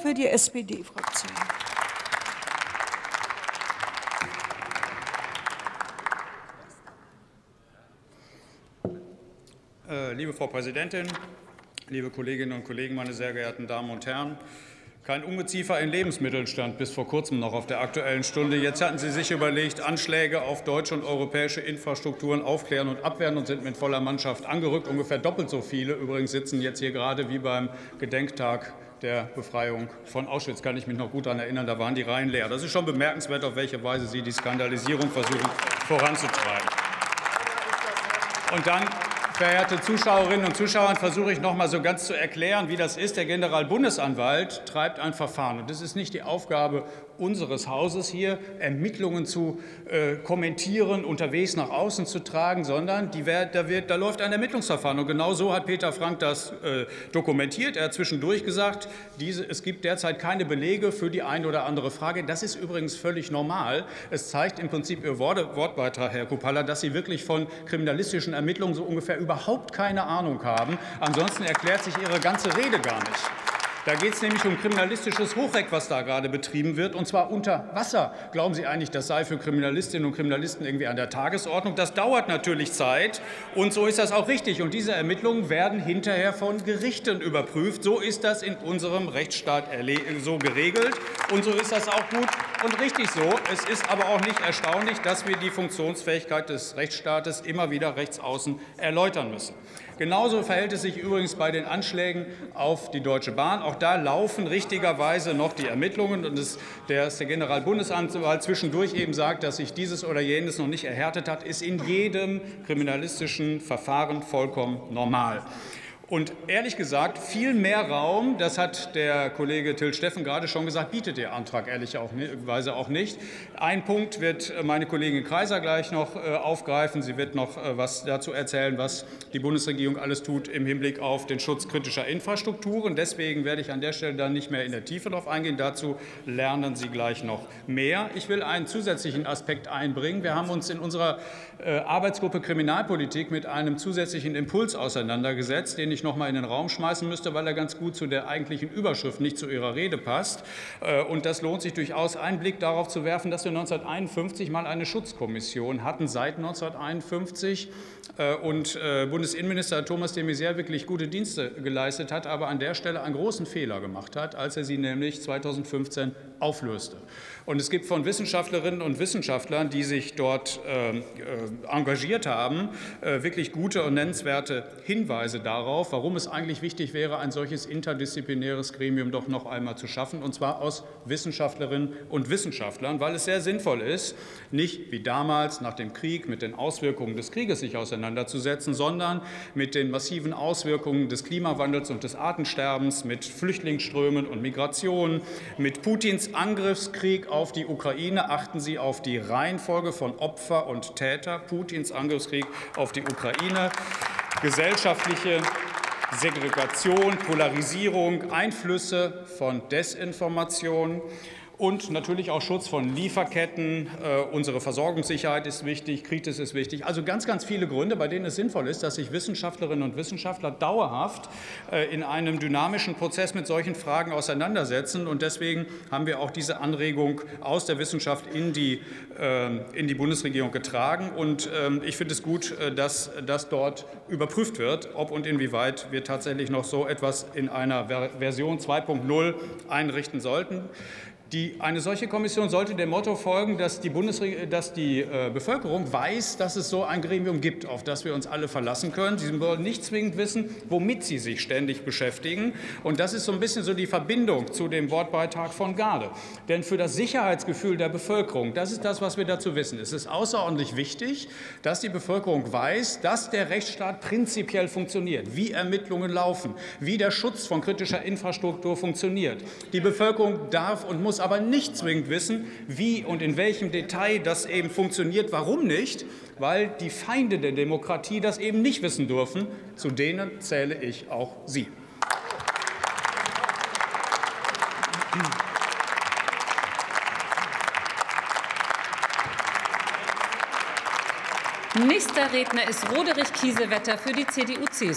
für die SPD-Fraktion. Äh, liebe Frau Präsidentin, liebe Kolleginnen und Kollegen, meine sehr geehrten Damen und Herren! Kein Ungeziefer in Lebensmitteln stand bis vor kurzem noch auf der Aktuellen Stunde. Jetzt hatten Sie sich überlegt, Anschläge auf deutsche und europäische Infrastrukturen aufklären und abwehren und sind mit voller Mannschaft angerückt. Ungefähr doppelt so viele übrigens sitzen jetzt hier gerade wie beim Gedenktag der Befreiung von Auschwitz, kann ich mich noch gut daran erinnern, da waren die Reihen leer. Das ist schon bemerkenswert, auf welche Weise Sie die Skandalisierung versuchen voranzutreiben. Und dann Verehrte Zuschauerinnen und Zuschauer, versuche ich noch mal so ganz zu erklären, wie das ist. Der Generalbundesanwalt treibt ein Verfahren. Und das ist nicht die Aufgabe unseres Hauses hier Ermittlungen zu äh, kommentieren, unterwegs nach außen zu tragen, sondern die, da, wird, da, läuft ein Ermittlungsverfahren. Und genau so hat Peter Frank das äh, dokumentiert. Er hat zwischendurch gesagt, diese, es gibt derzeit keine Belege für die eine oder andere Frage. Das ist übrigens völlig normal. Es zeigt im Prinzip Ihr Wortbeitrag, Herr Kupala, dass Sie wirklich von kriminalistischen Ermittlungen so ungefähr überhaupt keine Ahnung haben. Ansonsten erklärt sich Ihre ganze Rede gar nicht. Da geht es nämlich um kriminalistisches Hochreck, was da gerade betrieben wird, und zwar unter Wasser. Glauben Sie eigentlich, das sei für Kriminalistinnen und Kriminalisten irgendwie an der Tagesordnung? Das dauert natürlich Zeit, und so ist das auch richtig. Und diese Ermittlungen werden hinterher von Gerichten überprüft. So ist das in unserem Rechtsstaat so geregelt, und so ist das auch gut und richtig so. Es ist aber auch nicht erstaunlich, dass wir die Funktionsfähigkeit des Rechtsstaates immer wieder rechtsaußen erläutern müssen. Genauso verhält es sich übrigens bei den Anschlägen auf die Deutsche Bahn. Auch da laufen richtigerweise noch die Ermittlungen. Und es, der, der Generalbundesanwalt zwischendurch eben sagt, dass sich dieses oder jenes noch nicht erhärtet hat, ist in jedem kriminalistischen Verfahren vollkommen normal. Und ehrlich gesagt, viel mehr Raum, das hat der Kollege Till Steffen gerade schon gesagt, bietet der Antrag ehrlicherweise auch nicht. Ein Punkt wird meine Kollegin Kreiser gleich noch äh, aufgreifen. Sie wird noch äh, was dazu erzählen, was die Bundesregierung alles tut im Hinblick auf den Schutz kritischer Infrastrukturen. Deswegen werde ich an der Stelle dann nicht mehr in der Tiefe darauf eingehen. Dazu lernen Sie gleich noch mehr. Ich will einen zusätzlichen Aspekt einbringen. Wir haben uns in unserer äh, Arbeitsgruppe Kriminalpolitik mit einem zusätzlichen Impuls auseinandergesetzt, den ich ich noch mal in den Raum schmeißen müsste, weil er ganz gut zu der eigentlichen Überschrift, nicht zu Ihrer Rede passt. Äh, und das lohnt sich durchaus, einen Blick darauf zu werfen, dass wir 1951 mal eine Schutzkommission hatten, seit 1951 äh, und äh, Bundesinnenminister Thomas de Maizière wirklich gute Dienste geleistet hat, aber an der Stelle einen großen Fehler gemacht hat, als er sie nämlich 2015 auflöste. Und es gibt von Wissenschaftlerinnen und Wissenschaftlern, die sich dort engagiert haben, wirklich gute und nennenswerte Hinweise darauf, warum es eigentlich wichtig wäre, ein solches interdisziplinäres Gremium doch noch einmal zu schaffen, und zwar aus Wissenschaftlerinnen und Wissenschaftlern, weil es sehr sinnvoll ist, nicht wie damals nach dem Krieg mit den Auswirkungen des Krieges sich auseinanderzusetzen, sondern mit den massiven Auswirkungen des Klimawandels und des Artensterbens, mit Flüchtlingsströmen und Migration, mit Putins Angriffskrieg auf die Ukraine. Achten Sie auf die Reihenfolge von Opfer und Täter. Putins Angriffskrieg auf die Ukraine, gesellschaftliche Segregation, Polarisierung, Einflüsse von Desinformation und natürlich auch Schutz von Lieferketten. Äh, unsere Versorgungssicherheit ist wichtig, Kritis ist wichtig. Also ganz, ganz viele Gründe, bei denen es sinnvoll ist, dass sich Wissenschaftlerinnen und Wissenschaftler dauerhaft äh, in einem dynamischen Prozess mit solchen Fragen auseinandersetzen. Und deswegen haben wir auch diese Anregung aus der Wissenschaft in die, äh, in die Bundesregierung getragen. Und ähm, ich finde es gut, dass das dort überprüft wird, ob und inwieweit wir tatsächlich noch so etwas in einer Version 2.0 einrichten sollten. Die, eine solche Kommission sollte dem Motto folgen, dass die, dass die äh, Bevölkerung weiß, dass es so ein Gremium gibt, auf das wir uns alle verlassen können. Sie wollen nicht zwingend wissen, womit sie sich ständig beschäftigen. Und das ist so ein bisschen so die Verbindung zu dem Wortbeitrag von Garde. Denn für das Sicherheitsgefühl der Bevölkerung, das ist das, was wir dazu wissen, es ist außerordentlich wichtig, dass die Bevölkerung weiß, dass der Rechtsstaat prinzipiell funktioniert, wie Ermittlungen laufen, wie der Schutz von kritischer Infrastruktur funktioniert. Die Bevölkerung darf und muss muss aber nicht zwingend wissen, wie und in welchem Detail das eben funktioniert. Warum nicht? Weil die Feinde der Demokratie das eben nicht wissen dürfen. Zu denen zähle ich auch Sie. Nächster Redner ist Roderich Kiesewetter für die CDU-CSU.